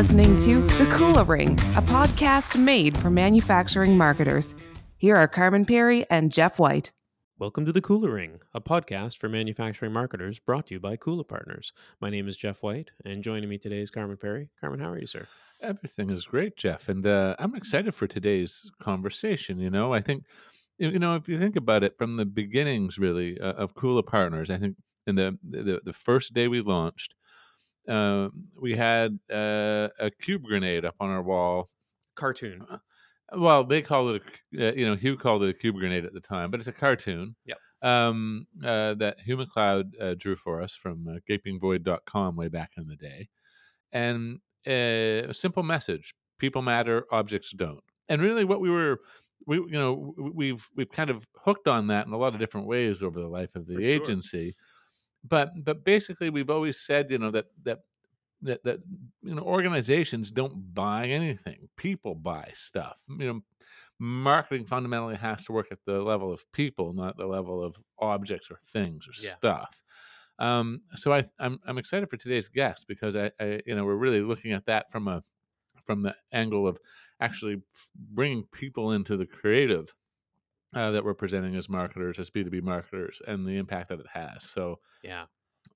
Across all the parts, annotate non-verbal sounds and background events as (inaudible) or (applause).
listening to The Kula Ring, a podcast made for manufacturing marketers. Here are Carman Perry and Jeff White. Welcome to The Kula Ring, a podcast for manufacturing marketers brought to you by Kula Partners. My name is Jeff White, and joining me today is Carman Perry. Carman, how are you, sir? Everything is great, Jeff, and uh, I'm excited for today's conversation. You know, I think, you you know, if you think about it from the beginnings, really, uh, of Kula Partners, I think in the the, the first day we launched, uh, we had uh, a cube grenade up on our wall. Cartoon. Well, they called it, a, uh, you know, Hugh called it a cube grenade at the time, but it's a cartoon. Yep. Um, uh, that Hugh MacLeod uh, drew for us from uh, gapingvoid.com way back in the day. And uh, a simple message people matter, objects don't. And really, what we were, we, you know, we've, we've kind of hooked on that in a lot of different ways over the life of the For sure. But, but basically, we've always said, you know, that, that, that that you know organizations don't buy anything. People buy stuff. You know marketing fundamentally has to work at the level of people not the level of objects or things or Yeah. stuff. Um, so I, I'm I'm excited for today's guest because I, I you know we're really looking at that from a from the angle of actually bringing people into the creative uh, that we're presenting as marketers as B2B marketers and the impact that it has so Yeah.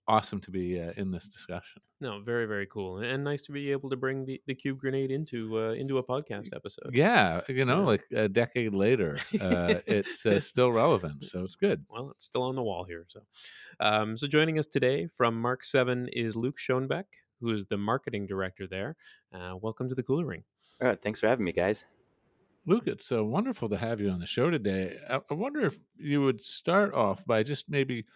awesome to be uh, in this discussion No, very, very cool. And nice to be able to bring the, the Cube Grenade into uh, into a podcast episode. Yeah, you know, Yeah. like a decade later, uh, (laughs) it's uh, still relevant, so it's good. Well, it's still on the wall here. So, um, so joining us today from Mark Seven is Luke Schoenbeck, who is the marketing director there. Uh, welcome to the Kula Ring. All right, thanks for having me, guys. Luke, it's so wonderful to have you on the show today. I, wonder if you would start off by just maybe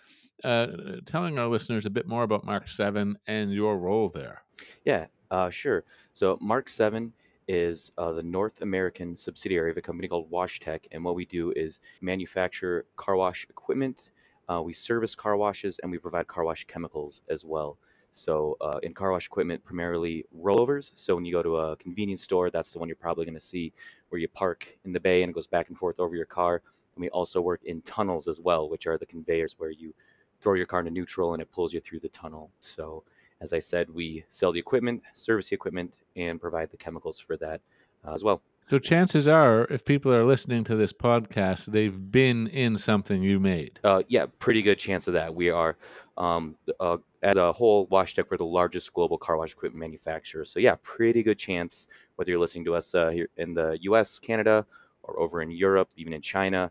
uh, telling our listeners a bit more about Mark Seven and your role there. Yeah, uh, sure. So Mark Seven is uh, the North American subsidiary of a company called WashTec, and what we do is manufacture car wash equipment. Uh, we service car washes, and we provide car wash chemicals as well. So uh, in car wash equipment, primarily rollovers. So when you go to a convenience store, that's the one you're probably going to see where you park in the bay and it goes back and forth over your car. And we also work in tunnels as well, which are the conveyors where you throw your car into neutral and it pulls you through the tunnel. So as I said, we sell the equipment, service the equipment, and provide the chemicals for that uh, as well. So chances are, if people are listening to this podcast, they've been in something you made. Uh, yeah, pretty good chance of that. We are, um, uh, as a whole, WashTec, we're the largest global car wash equipment manufacturer. So yeah, pretty good chance whether you're listening to us uh, here in the U.S., Canada, or over in Europe, even in China.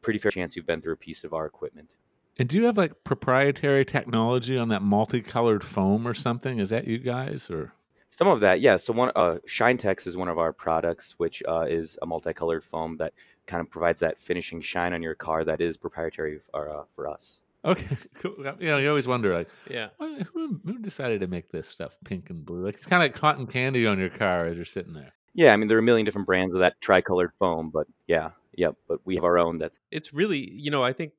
Pretty fair chance you've been through a piece of our equipment. And do you have like proprietary technology on that multicolored foam or something? Is that you guys or? Some of that, yeah. So one, uh, ShineTex is one of our products, which uh, is a multicolored foam that kind of provides that finishing shine on your car that is proprietary for, uh, for us. Okay, (laughs) cool. You know, you always wonder like, Yeah. Who, who decided to make this stuff pink and blue? Like it's kind of like cotton candy on your car as you're sitting there. Yeah, I mean there are a million different brands of that tricolored foam, but yeah, yeah, but we have our own. That's It's really, you know, I think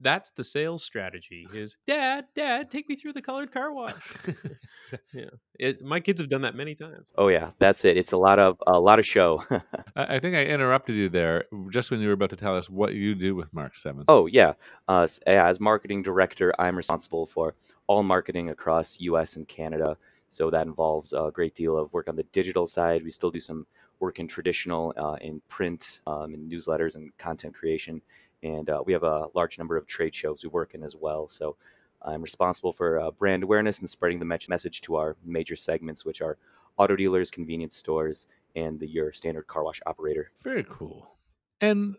that's the sales strategy is dad, dad, take me through the colored car wash. (laughs) (laughs) yeah. It, my kids have done that many times. oh yeah, that's it. It's a lot of a lot of show. (laughs) I, I think I interrupted you there just when you were about to tell us what you do with Mark Seven. oh yeah, uh, as marketing director, I'm responsible for all marketing across U.S. and Canada. So that involves a great deal of work on the digital side. We still do some work in traditional, uh, in print, um, in newsletters and content creation, and uh, we have a large number of trade shows we work in as well. So I'm responsible for uh, brand awareness and spreading the me- message to our major segments, which are auto dealers, convenience stores, and the your standard car wash operator. Very cool. And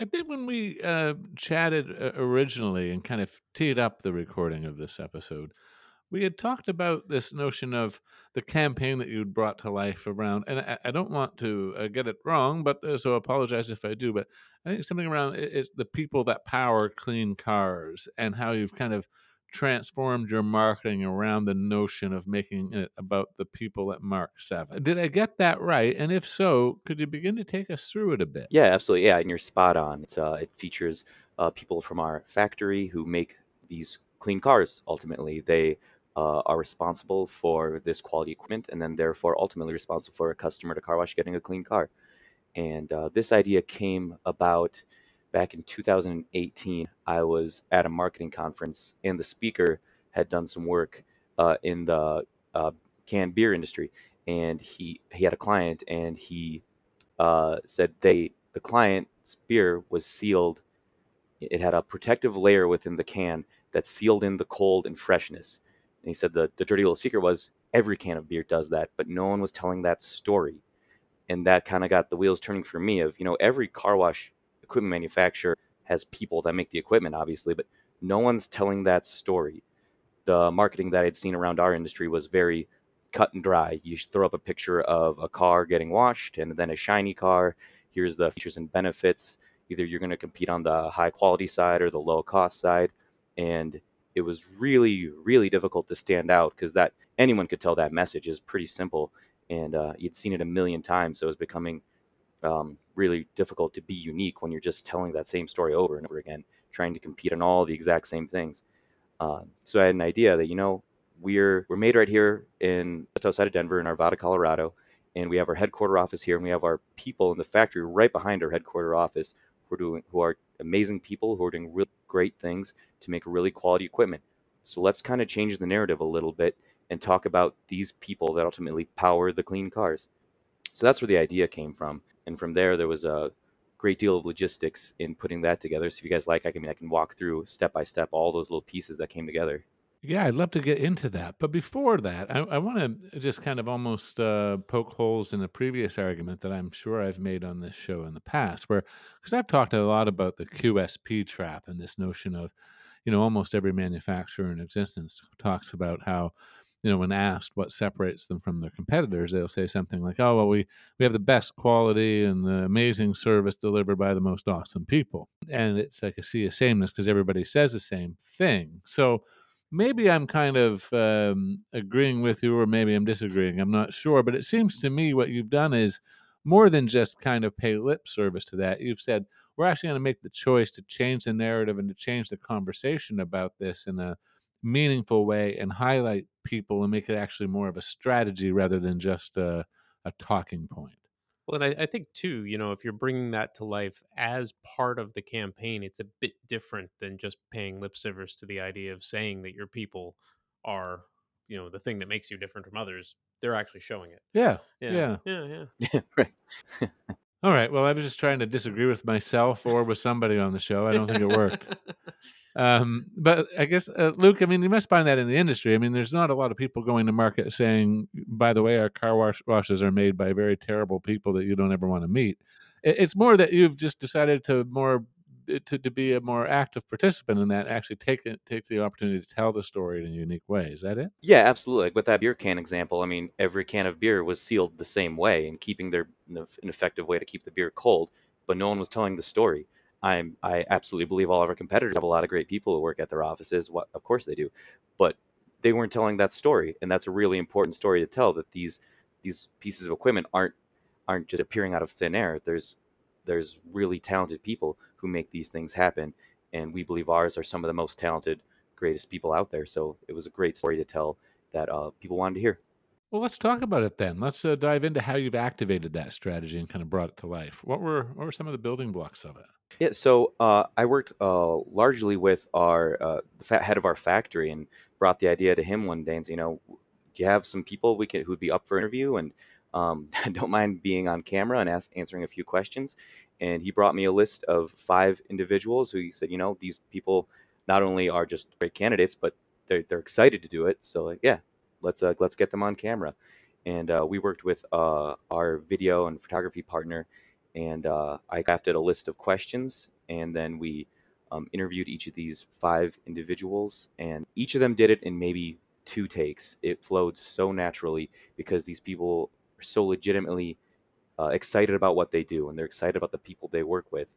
I think when we uh, chatted uh, originally and kind of teed up the recording of this episode, we had talked about this notion of the campaign that you'd brought to life around, and I, I don't want to uh, get it wrong, but uh, so apologize if I do. But I think something around it- it's the people that power clean cars, and how you've kind of transformed your marketing around the notion of making it about the people at Mark Seven. Did I get that right? And if so, could you begin to take us through it a bit? Yeah, absolutely. Yeah, and you're spot on. It's uh, it features uh, people from our factory who make these clean cars. Ultimately, they uh, are responsible for this quality equipment, and then therefore ultimately responsible for a customer to car wash getting a clean car. And uh, this idea came about back in 2018. I was at a marketing conference, and the speaker had done some work uh, in the uh, canned beer industry, and he he had a client, and he uh, said they the client's beer was sealed. It had a protective layer within the can that sealed in the cold and freshness. And he said the, the dirty little secret was every can of beer does that, but no one was telling that story. And that kind of got the wheels turning for me of, you know, every car wash equipment manufacturer has people that make the equipment, obviously, but no one's telling that story. The marketing that I'd seen around our industry was very cut and dry. You throw up a picture of a car getting washed and then a shiny car. Here's the features and benefits. Either you're going to compete on the high quality side or the low cost side. And it was really, really difficult to stand out because that anyone could tell that message is pretty simple. And uh, you'd seen it a million times. So it was becoming um, really difficult to be unique when you're just telling that same story over and over again, trying to compete on all the exact same things. Uh, so I had an idea that, you know, we're we're made right here in just outside of Denver in Arvada, Colorado, and we have our headquarter office here, and we have our people in the factory right behind our headquarter office who are doing who are amazing people who are doing really great things to make really quality equipment. So let's kind of change the narrative a little bit and talk about these people that ultimately power the clean cars. So that's where the idea came from, and from there there was a great deal of logistics in putting that together. So if you guys like, I can I can walk through step by step all those little pieces that came together. Yeah, I'd love to get into that. But before that, I, I want to just kind of almost uh, poke holes in a previous argument that I'm sure I've made on this show in the past, where because I've talked a lot about the QSP trap and this notion of, you know, almost every manufacturer in existence talks about how, you know, when asked what separates them from their competitors, they'll say something like, "Oh, well, we we have the best quality and the amazing service delivered by the most awesome people," and it's like a sea of sameness because everybody says the same thing. So maybe I'm kind of um, agreeing with you, or maybe I'm disagreeing. I'm not sure, but it seems to me what you've done is more than just kind of pay lip service to that. You've said we're actually going to make the choice to change the narrative and to change the conversation about this in a meaningful way and highlight people and make it actually more of a strategy rather than just a, a talking point. Well, and I, I, think too, you know, if you're bringing that to life as part of the campaign, it's a bit different than just paying lip service to the idea of saying that your people are, you know, the thing that makes you different from others. They're actually showing it. Yeah. Yeah. Yeah. Yeah. yeah (laughs) right. (laughs) All right. Well, I was just trying to disagree with myself or with somebody on the show. I don't think it worked. (laughs) Um, but I guess, uh, Luke, I mean, you must find that in the industry. I mean, there's not a lot of people going to market saying, by the way, our car wash washes are made by very terrible people that you don't ever want to meet. It's more that you've just decided to more Uh, to, to be a more active participant in that, actually take take the opportunity to tell the story in a unique way. Is that it? Yeah, absolutely. Like with that beer can example, I mean, every can of beer was sealed the same way and keeping their an effective way to keep the beer cold, but no one was telling the story. I'm I absolutely believe all of our competitors have a lot of great people who work at their offices. What of course they do, but they weren't telling that story, and that's a really important story to tell. That these these pieces of equipment aren't aren't just appearing out of thin air. There's there's really talented people who make these things happen, and we believe ours are some of the most talented, greatest people out there. So it was a great story to tell that uh, people wanted to hear. Well, let's talk about it then. Let's uh, dive into how you've activated that strategy and kind of brought it to life. What were what were some of the building blocks of it? Yeah, so uh, I worked uh, largely with our uh, the head of our factory and brought the idea to him one day and said, you know, do you have some people we could who'd be up for interview and um, (laughs) don't mind being on camera and ask, answering a few questions. And he brought me a list of five individuals who he said, you know, these people not only are just great candidates, but they're, they're excited to do it. So like, yeah, let's uh, let's get them on camera. And uh, we worked with uh, our video and photography partner, and uh, I crafted a list of questions, and then we um, interviewed each of these five individuals, and each of them did it in maybe two takes. It flowed so naturally because these people are so legitimately uh, excited about what they do, and they're excited about the people they work with.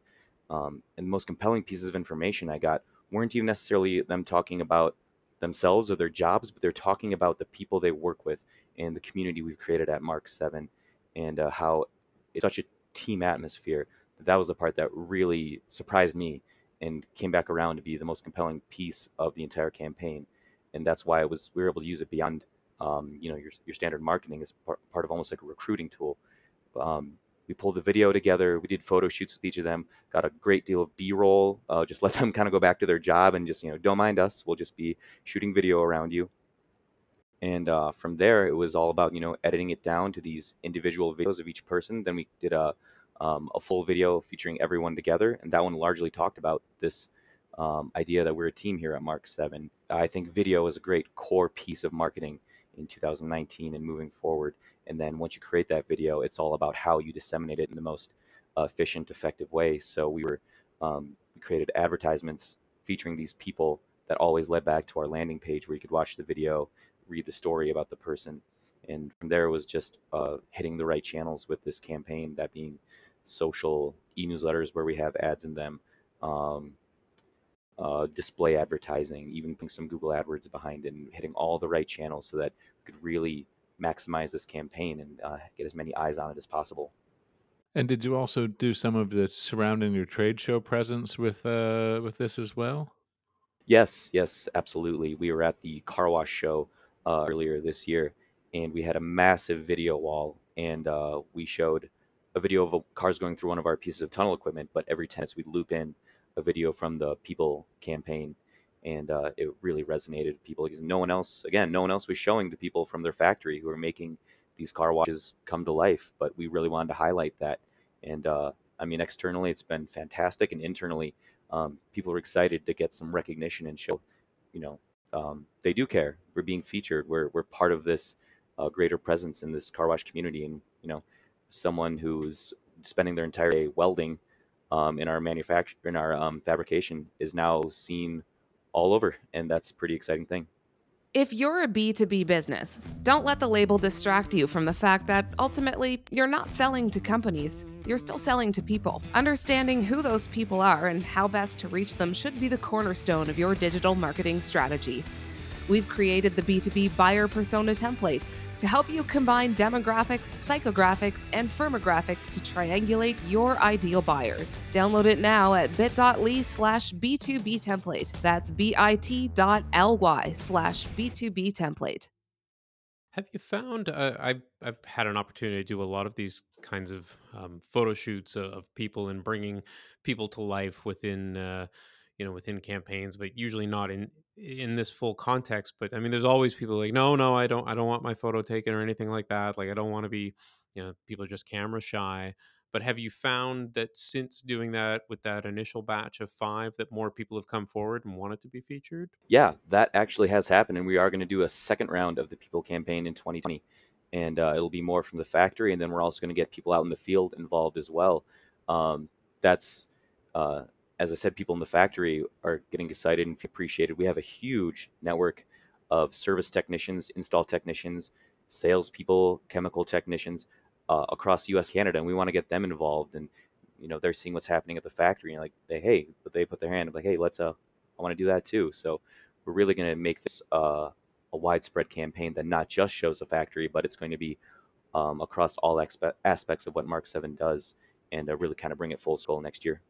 Um, and the most compelling pieces of information I got weren't even necessarily them talking about themselves or their jobs, but they're talking about the people they work with and the community we've created at Mark 7 and uh, how it's such a team atmosphere. That, that was the part that really surprised me and came back around to be the most compelling piece of the entire campaign. And that's why it was we were able to use it beyond um, you know your, your standard marketing as part, part of almost like a recruiting tool. Um, we pulled the video together. We did photo shoots with each of them. Got a great deal of B-roll. Uh, just (laughs) let them kind of go back to their job and just you know don't mind us. We'll just be shooting video around you. And uh, from there, it was all about you know editing it down to these individual videos of each person. Then we did a um, a full video featuring everyone together, and that one largely talked about this um, idea that we're a team here at Mark Seven. I think video is a great core piece of marketing in 2019 and moving forward. And then once you create that video, it's all about how you disseminate it in the most efficient, effective way. So we were um, we created advertisements featuring these people that always led back to our landing page where you could watch the video, read the story about the person, and from there it was just uh, hitting the right channels with this campaign. That being social e-newsletters where we have ads in them. Um, uh, display advertising, even putting some Google AdWords behind it, and hitting all the right channels so that we could really maximize this campaign and uh, get as many eyes on it as possible. And did you also do some of the surrounding your trade show presence with uh, with this as well? Yes, yes, absolutely. We were at the car wash show uh, earlier this year, and we had a massive video wall, and uh, we showed a video of cars going through one of our pieces of tunnel equipment. But every 10 minutes, we'd loop in a video from the People campaign, and uh, it really resonated with people because no one else, again, no one else was showing the people from their factory who are making these car washes come to life. But we really wanted to highlight that, and uh, I mean, externally, it's been fantastic, and internally, um, people are excited to get some recognition and show, you know, um, they do care. We're being featured. We're we're part of this uh, greater presence in this car wash community, and you know, someone who's spending their entire day welding um, in our manufacture in our um, fabrication is now seen all over, and that's a pretty exciting thing. If you're a B2B business, don't let the label distract you from the fact that ultimately you're not selling to companies, you're still selling to people. Understanding who those people are and how best to reach them should be the cornerstone of your digital marketing strategy. We've created the B2B buyer persona template to help you combine demographics, psychographics, and firmographics to triangulate your ideal buyers. Download it now at bit.ly slash B2B template. That's bit.ly slash B2B template. Have you found? Uh, I've I've had an opportunity to do a lot of these kinds of um, photo shoots of, of people and bringing people to life within uh, you know within campaigns but usually not in in this full context but i mean there's always people like no no i don't i don't want my photo taken or anything like that like i don't want to be you know people are just camera shy but have you found that since doing that with that initial batch of five that more people have come forward and wanted to be featured Yeah, that actually has happened, and we are going to do a second round of the People campaign in 2020, and uh, it'll be more from the factory, and then we're also going to get people out in the field involved as well. Um, that's uh, as I said, people in the factory are getting excited and appreciated. We have a huge network of service technicians, install technicians, salespeople, chemical technicians uh, across U.S. Canada, and we want to get them involved. And you know, they're seeing what's happening at the factory, and like, they, hey, but they put their hand up, like, hey, let's uh, I want to do that too. So we're really going to make this uh, a widespread campaign that not just shows the factory, but it's going to be um, across all expe- aspects of what Mark Seven does, and uh, really kind of bring it full circle next year.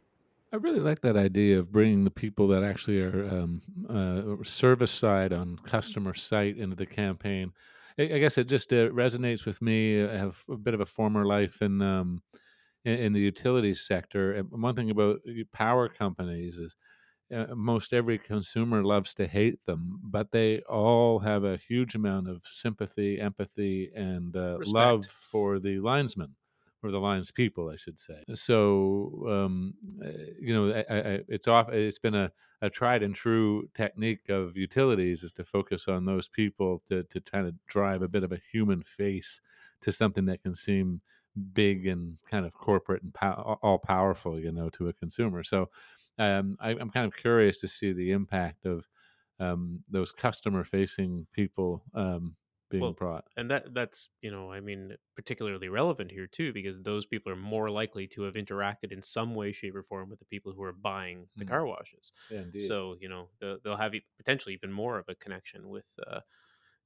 I really like that idea of bringing the people that actually are um, uh, service side on customer site into the campaign. I, I guess it just uh, resonates with me. I have a bit of a former life in um, in, in the utilities sector. And one thing about power companies is uh, most every consumer loves to hate them, but they all have a huge amount of sympathy, empathy, and uh, love for the linesman or the lines people, I should say. So, um, uh, you know, I, I, it's off. It's been a, a tried and true technique of utilities is to focus on those people to to kind of drive a bit of a human face to something that can seem big and kind of corporate and pow- all powerful, you know, to a consumer. So um, I, I'm kind of curious to see the impact of um, those customer facing people um, being well brought. and that that's you know i mean particularly relevant here too because those people are more likely to have interacted in some way shape or form with the people who are buying the Mm. car washes Yeah, indeed. so you know they'll, they'll have potentially even more of a connection with uh,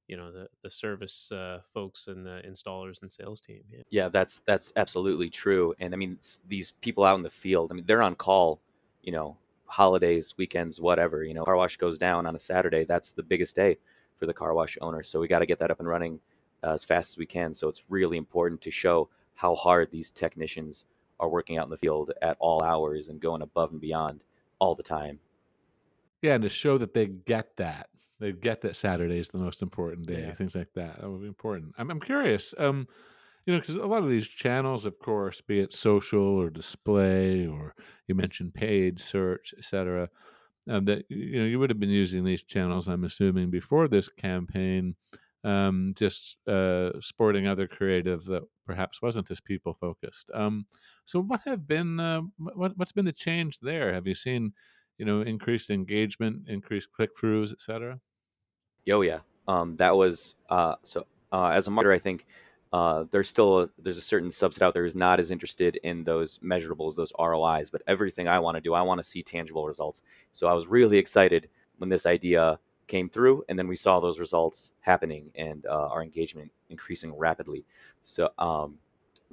you know the the service uh, folks and the installers and sales team yeah Yeah, that's that's absolutely true. And I mean, these people out in the field, I mean, they're on call, you know, holidays, weekends, whatever. You know, car wash goes down on a Saturday. That's the biggest day for the car wash owner. So we got to get that up and running uh, as fast as we can. So it's really important to show how hard these technicians are working out in the field at all hours and going above and beyond all the time. Yeah, and to show that they get that. They get that Saturday is the most important day, Yeah. things like that. That would be important. I'm I'm curious, um, you know, because a lot of these channels, of course, be it social or display or you mentioned paid search, et cetera, um, that you know you would have been using these channels, I'm assuming, before this campaign, um, just uh, sporting other creative that perhaps wasn't as people focused. Um, so, what have been uh, what what's been the change there? Have you seen, you know, increased engagement, increased click throughs, et cetera? Yo, yeah. Um, that was uh, so. Uh, as a marketer, I think uh, there's still a, there's a certain subset out there who's not as interested in those measurables, those ROIs. But everything I want to do, I want to see tangible results. So I was really excited when this idea came through, and then we saw those results happening and uh, our engagement increasing rapidly. So, um,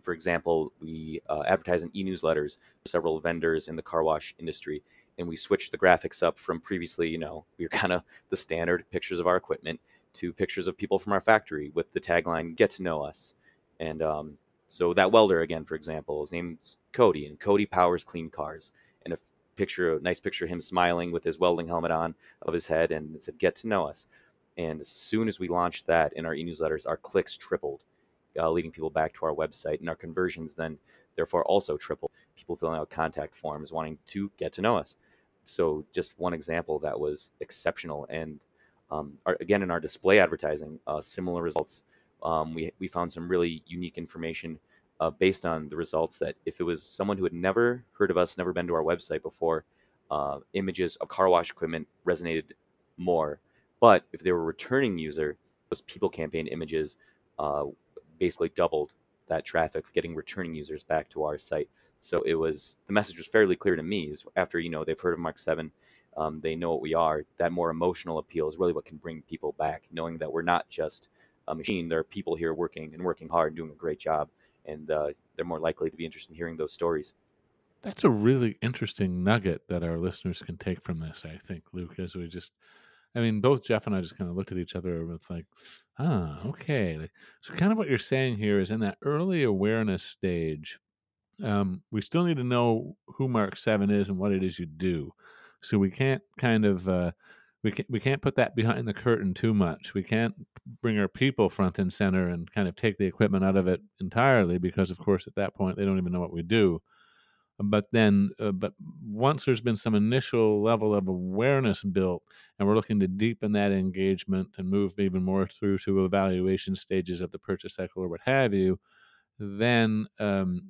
for example, we uh, advertise in e-newsletters for several vendors in the car wash industry, and we switched the graphics up from previously, you know, we were (laughs) kind of the standard pictures of our equipment to pictures of people from our factory with the tagline "Get to know us." And um, so that welder again, for example, his name's Cody, and Cody powers clean cars. And a picture, a nice picture of him smiling with his welding helmet on of his head, and it said "Get to know us." And as soon as we launched that in our e-newsletters, our clicks tripled, uh, leading people back to our website, and our conversions then therefore also tripled. People filling out contact forms wanting to get to know us. So just one example that was exceptional. And um, our, again, in our display advertising, uh, similar results. Um, we we found some really unique information uh, based on the results that if it was someone who had never heard of us, never been to our website before, uh, images of car wash equipment resonated more. But if they were a returning user, those people campaign images uh, basically doubled that traffic, getting returning users back to our site. So it was the message was fairly clear to me. Is after you know they've heard of Mark Seven, um, they know what we are. That more emotional appeal is really what can bring people back, knowing that we're not just a machine. There are people here working and working hard and doing a great job, and uh, they're more likely to be interested in hearing those stories. That's a really interesting nugget that our listeners can take from this. I think, Luke, as we just I mean, both Jeff and I just kind of looked at each other with like, ah, okay. So kind of what you're saying here is in that early awareness stage, um, we still need to know who Mark Seven is and what it is you do. So we can't kind of uh, we can't we can't put that behind the curtain too much. We can't bring our people front and center and kind of take the equipment out of it entirely because, of course, at that point they don't even know what we do but then uh, but once there's been some initial level of awareness built and we're looking to deepen that engagement and move even more through to evaluation stages of the purchase cycle or what have you then um,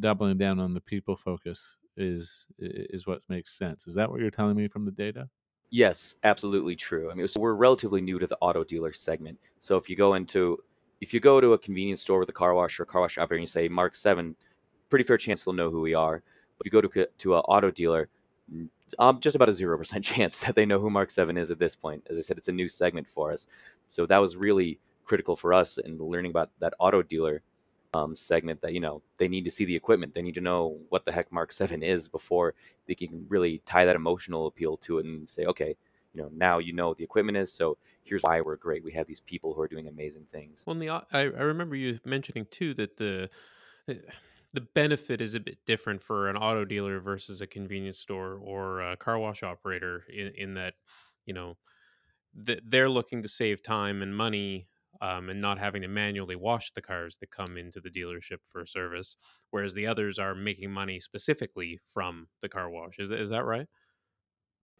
doubling down on the people focus is is what makes sense is that what you're telling me from the data Yes, absolutely true. I mean, so we're relatively new to the auto dealer segment. So if you go into if you go to a convenience store with a car wash or a car wash operator and you say Mark Seven, pretty fair chance they'll know who we are. If you go to to an auto dealer, um, just about a zero percent (laughs) chance that they know who Mark Seven is at this point. As I said, it's a new segment for us, so that was really critical for us in learning about that auto dealer um, segment. That you know they need to see the equipment, they need to know what the heck Mark (laughs) Seven is before they can really tie that emotional appeal to it and say, okay, you know, now you know the equipment is, so here's why we're great. We have these people who are doing amazing things. Well, the, I, I remember you mentioning too that the uh, the benefit is a bit different for an auto dealer versus a convenience store or a car wash operator in, in that you know th- they're looking to save time and money um, and not having to manually wash the cars that come into the dealership for service, whereas the others are making money specifically from the car wash. Is, is that right?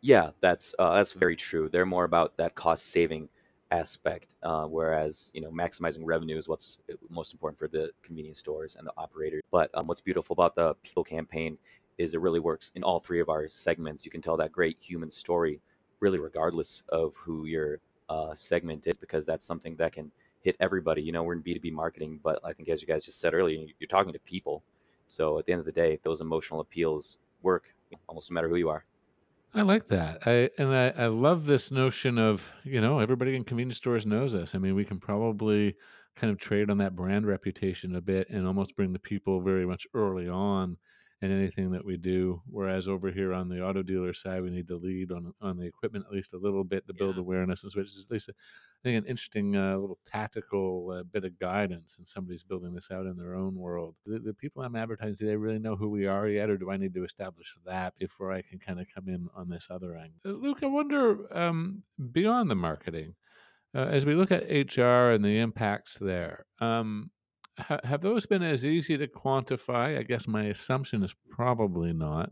Yeah, that's uh, that's very true. They're more about that cost saving aspect, uh, whereas you know maximizing revenue is what's uh, most important for the convenience stores and the operators. But um, what's beautiful about the people campaign is it really works in all three of our segments. You can tell that great human story, really regardless of who your uh, segment is, because that's something that can hit everybody. You know, we're in B two B marketing, but I think as you guys just said earlier, you're talking to people. So at the end of the day, those emotional appeals work almost no matter who you are. I like that. I and I, I love this notion of, you know, everybody in convenience stores knows us. I mean, we can probably kind of trade on that brand reputation a bit and almost bring the people very much early on in anything that we do. Whereas over here on the auto dealer side, we need to lead on on the equipment at least a little bit to build Yeah. awareness, and so it's at least, a, I think, an interesting uh, little tactical uh, bit of guidance. And somebody's building this out in their own world. The, the people I'm advertising, do they really know who we are yet, or do I need to establish that before I can kind of come in on this other angle? Uh, Luke, I wonder um, beyond the marketing. Uh, as we look at HR and the impacts there, um, ha- have those been as easy to quantify? I guess my assumption is probably not.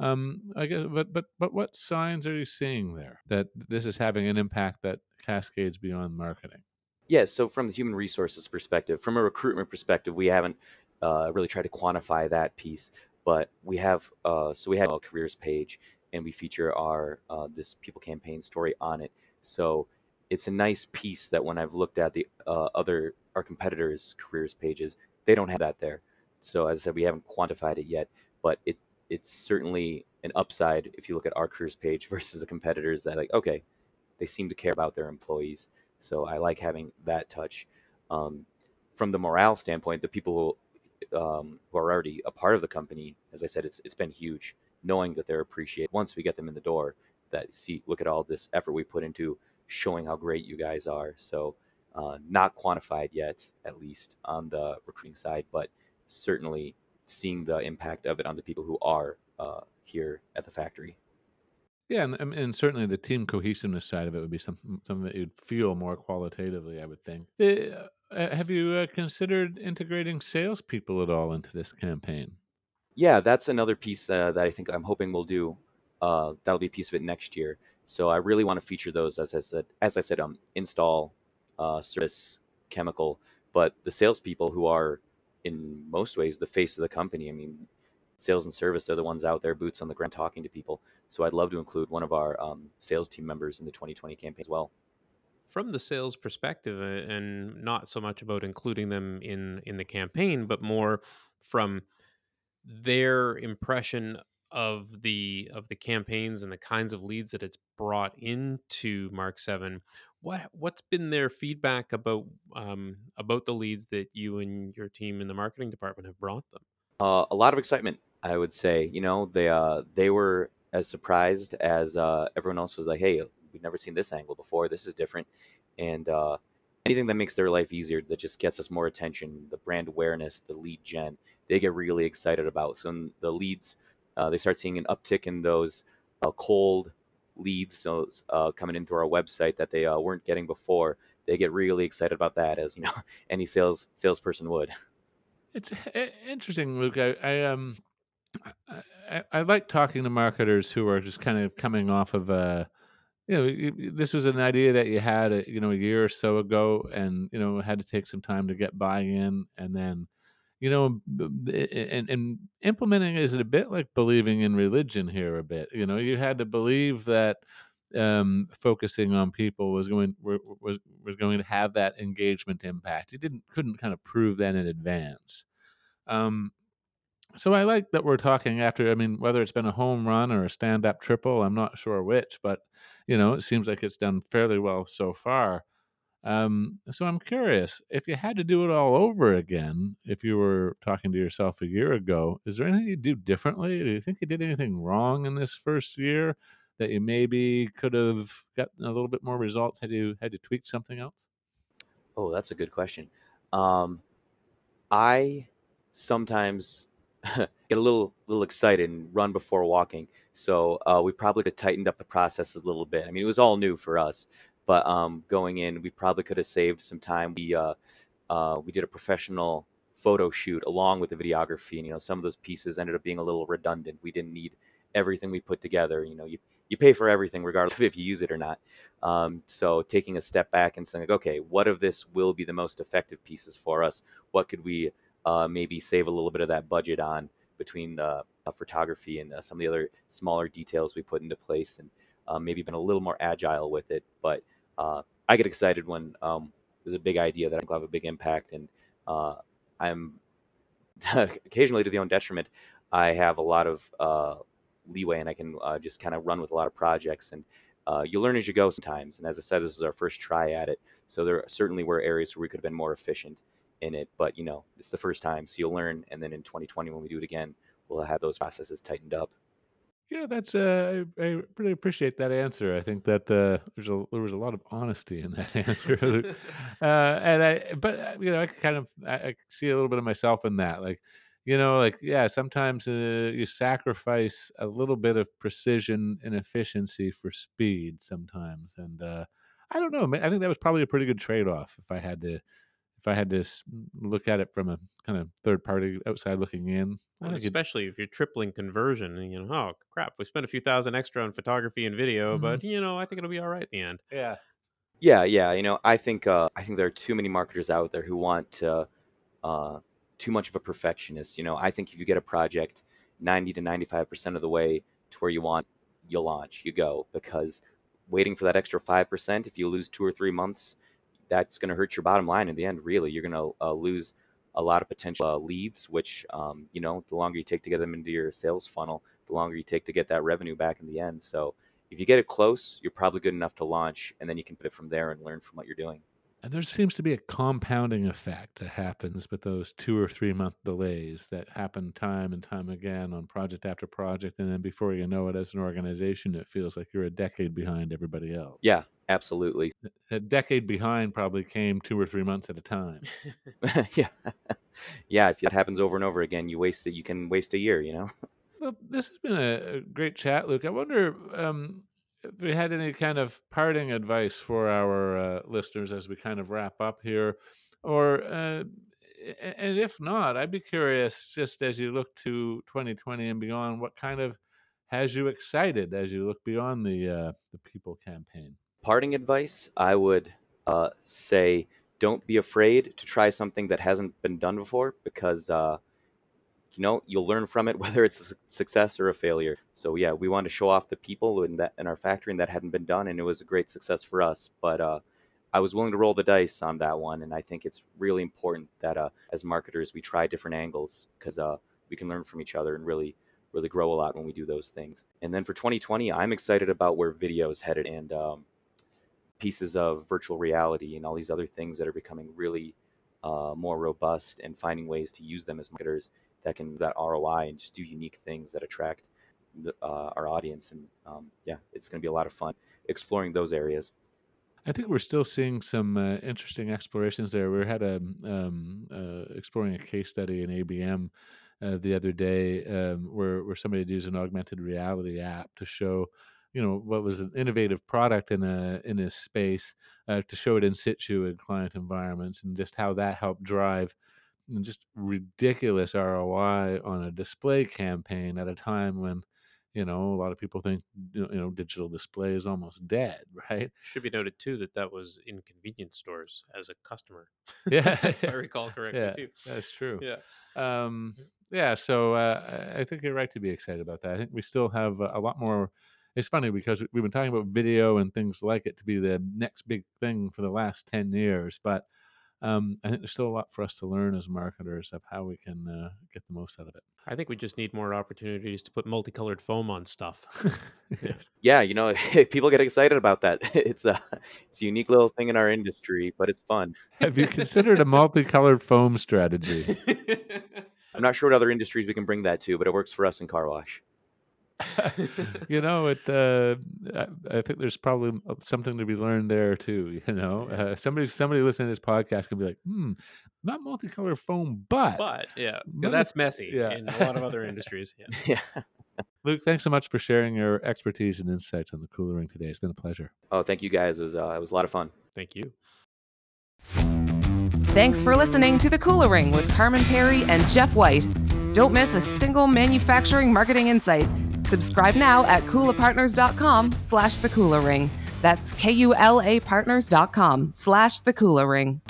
Um, I guess, but but but what signs are you seeing there that this is having an impact that cascades beyond marketing? Yeah, so from the human resources perspective, from a recruitment perspective, we haven't uh, really tried to quantify that piece, but we have. Uh, so we have a careers page, and we feature our uh, this people campaign story on it. So it's a nice piece that when I've looked at the uh, other our competitors' careers pages, they don't have that there. So as I said, we haven't quantified it yet, but it it's certainly an upside if you look at our careers page (laughs) versus the competitors that like okay, they seem to care about their employees. So I like having that touch. Um, from the morale standpoint, the people who, um, who are already a part of the company, as I said, it's it's been huge knowing that they're appreciated once we get them in the door. That see, look at all this effort we put into showing how great you guys are. So uh, not quantified yet, at least on the recruiting side, but certainly seeing the impact of it on the people who are uh, here at the factory. Yeah, and, and certainly the team cohesiveness side of it would be something something that you'd feel more qualitatively. I would think. Uh, uh, have you uh, considered integrating salespeople at all into this campaign? Yeah, that's another piece uh, that I think I'm hoping we'll do. Uh, that'll be a piece of it next year. So I really want to feature those as I said, as I said, um, install, uh, service, chemical, but the salespeople who are in most ways the face of the company. I mean, sales and service, they're the ones out there, boots on the ground, talking to people. So I'd love to include one of our um, sales team members in the 2020 campaign as well. From the sales perspective, uh, and not so much about including them in in the campaign, but more from their impression of the of the campaigns and the kinds of leads that it's brought into Mark Seven. What what's been their feedback about um, about the leads that you and your team in the marketing department have brought them? Uh, a lot of excitement, I would say. You know, they uh, they were as surprised as uh, everyone else was. Like, hey, we've never seen this angle before. This is different, and uh, anything that makes their life easier, that just gets us more attention, the brand awareness, the lead gen, they get really excited about. So the leads, uh, they start seeing an uptick in those uh, cold leads, so uh, coming in through our website that they uh, weren't getting before. They get really excited about that, as you know, (laughs) any sales salesperson would. It's i- interesting, Luke. I, I um, I, I, like talking to marketers who are just kind of coming off of a, you know, this was an idea that you had, a, you know, a year or so ago, and you know, had to take some time to get buy-in, and then, you know, and and implementing is a bit like believing in religion here a bit. You know, you had to believe that um focusing on people was going was was going to have that engagement impact you didn't couldn't kind of prove that in advance um so I like that we're talking after. I mean, whether it's been a home run or a stand-up triple, I'm not sure which, but you know, it seems like it's done fairly well so far. Um, so I'm curious if you had to do it all over again, if you were talking to yourself a year ago, is there anything you'd do differently? Do you think you did anything wrong in this first year that you maybe could have gotten a little bit more results had you had to tweak something else? Oh, that's a good question. Um, I sometimes (laughs) get a little little excited and run before walking. So uh, we probably tightened up the processes a little bit. I mean, it was all new for us, but um, going in, we probably could have saved some time. We uh, uh, we did a professional photo shoot along with the videography, and you know, some of those pieces ended up being a little redundant. We didn't need everything we put together. You know, you you pay for everything regardless if you use it or not. Um, so taking a step back and saying, like, okay, what of this will be the most effective pieces for us? What could we uh, maybe save a little bit of that budget on between the uh, photography and uh, some of the other smaller details we put into place, and uh, maybe been a little more agile with it. But uh, I get excited when um, there's a big idea that I think will have a big impact, and uh, I'm (laughs) occasionally to the own detriment. I have a lot of uh, leeway, and I can uh, just kind of run with a lot of projects, and uh, you learn as you go sometimes. And as I said, this is our first try at it, so there certainly were areas where we could have been more efficient in it. But you know, it's the first time, so you'll learn. And then in 2020, when we do it again, we'll have those processes tightened up. Yeah, that's uh, I, I really appreciate that answer. I think that uh, there's a there was a lot of honesty in that (laughs) answer, uh, and I but uh, you know I kind of I, I see a little bit of myself in that, like you know, like yeah, sometimes uh, you sacrifice a little bit of precision and efficiency for speed sometimes, and uh, I don't know. I think that was probably a pretty good trade off if I had to if I had to look at it from a kind of third party outside looking in. Well, especially if you're tripling conversion, and you know, oh crap, we spent a few thousand extra on photography and video, mm-hmm. but you know, I think it'll be all right at the end. Yeah, yeah, yeah. You know, I think uh, I think there are too many marketers out there who want uh, too much of a perfectionist. You know, I think if you get a project ninety to ninety five percent of the way to where you want, you launch, you go, because waiting for that extra five percent, if you lose two or three months that's going to hurt your bottom line in the end. Really, you're going to uh, lose a lot of potential uh, leads, which um, you know, the longer you take to get them into your sales funnel, the longer you take to get that revenue back in the end. So if you get it close, you're probably good enough to launch, and then you can pivot from there and learn from what you're doing. And there seems to be a compounding effect that happens with those two or three month delays that happen time and time again on project after project. And then before you know it, as an organization, it feels like you're a decade behind everybody else. Yeah, absolutely. A decade behind probably came two or three months at a time. (laughs) yeah. (laughs) yeah. If that happens over and over again, you waste it. You can waste a year, you know? Well, this has been a, great chat, Luke. I wonder, um, if we had any kind of parting advice for our uh, listeners as we kind of wrap up here, or uh, and if not, I'd be curious, just as you look to 2020 and beyond, what kind of has you excited as you look beyond the uh, the People campaign? Parting advice, I would uh, say, don't be afraid to try something that hasn't been done before, because uh, you know you'll learn from it (laughs) whether it's a success or a failure. So yeah we wanted to show off the people in that in our factory and that hadn't been done and it was a great success for us. But uh, i was willing to roll the dice on that one and i think it's really important that uh, as marketers we try different angles because uh, we can learn from each other and really really grow a lot when we do those things. And then for 2020 i'm excited about where video is headed and um, pieces of virtual reality and all these other things that are becoming really uh, more robust and finding ways to use them as marketers that can that ROI and just do unique things that attract the, uh, our audience. And um, yeah, it's going to be a lot of fun exploring those areas. I think we're still seeing some uh, interesting explorations there. We had a um, uh, exploring a case study in ABM uh, the other day um, where where somebody used an augmented reality app to show you know what was an innovative product in a in a space uh, to show it in situ in client environments and just how that helped drive just ridiculous ROI on a display campaign at a time when you know a lot of people think you know digital display is almost dead (laughs) right? Should be noted too that that was in convenience stores as a customer (laughs) yeah. if i recall (laughs) correctly yeah, too. that's true. Yeah. Um yeah so uh, i think you're right to be excited about that. I think we still have a lot more it's funny because we've been talking about video and things like it to be the next big thing for the last 10 years but um, I think there's still a lot for us to learn as marketers of how we can uh, get the most out of it. I think we just need more opportunities to put multicolored foam on stuff. (laughs) (laughs) yeah. yeah, you know, (laughs) people get excited about that. It's a it's a unique little thing in our industry, but it's fun. Have you considered a multicolored foam strategy? I'm not sure what other industries we can bring that to, but it works for us in car wash. (laughs) you know, it. Uh, I, I, think there's probably something to be learned there too. (laughs) You know, uh, somebody somebody listening to this podcast can be like, "Hmm, not multicolored foam, but but yeah, that's messy yeah. in a lot of other industries." Yeah. (laughs) yeah. Luke, thanks so much for sharing your expertise and insights on the Kula Ring today. It's been a pleasure. Oh, thank you guys. It was uh, it was a lot of fun. Thank you. Thanks for listening to the Kula Ring with Carman Perry and Jeff White. Don't miss a single manufacturing marketing insight. Subscribe now at kulapartners.com slash the Kula Ring. That's K-U-L-A partners.com slash the Kula Ring.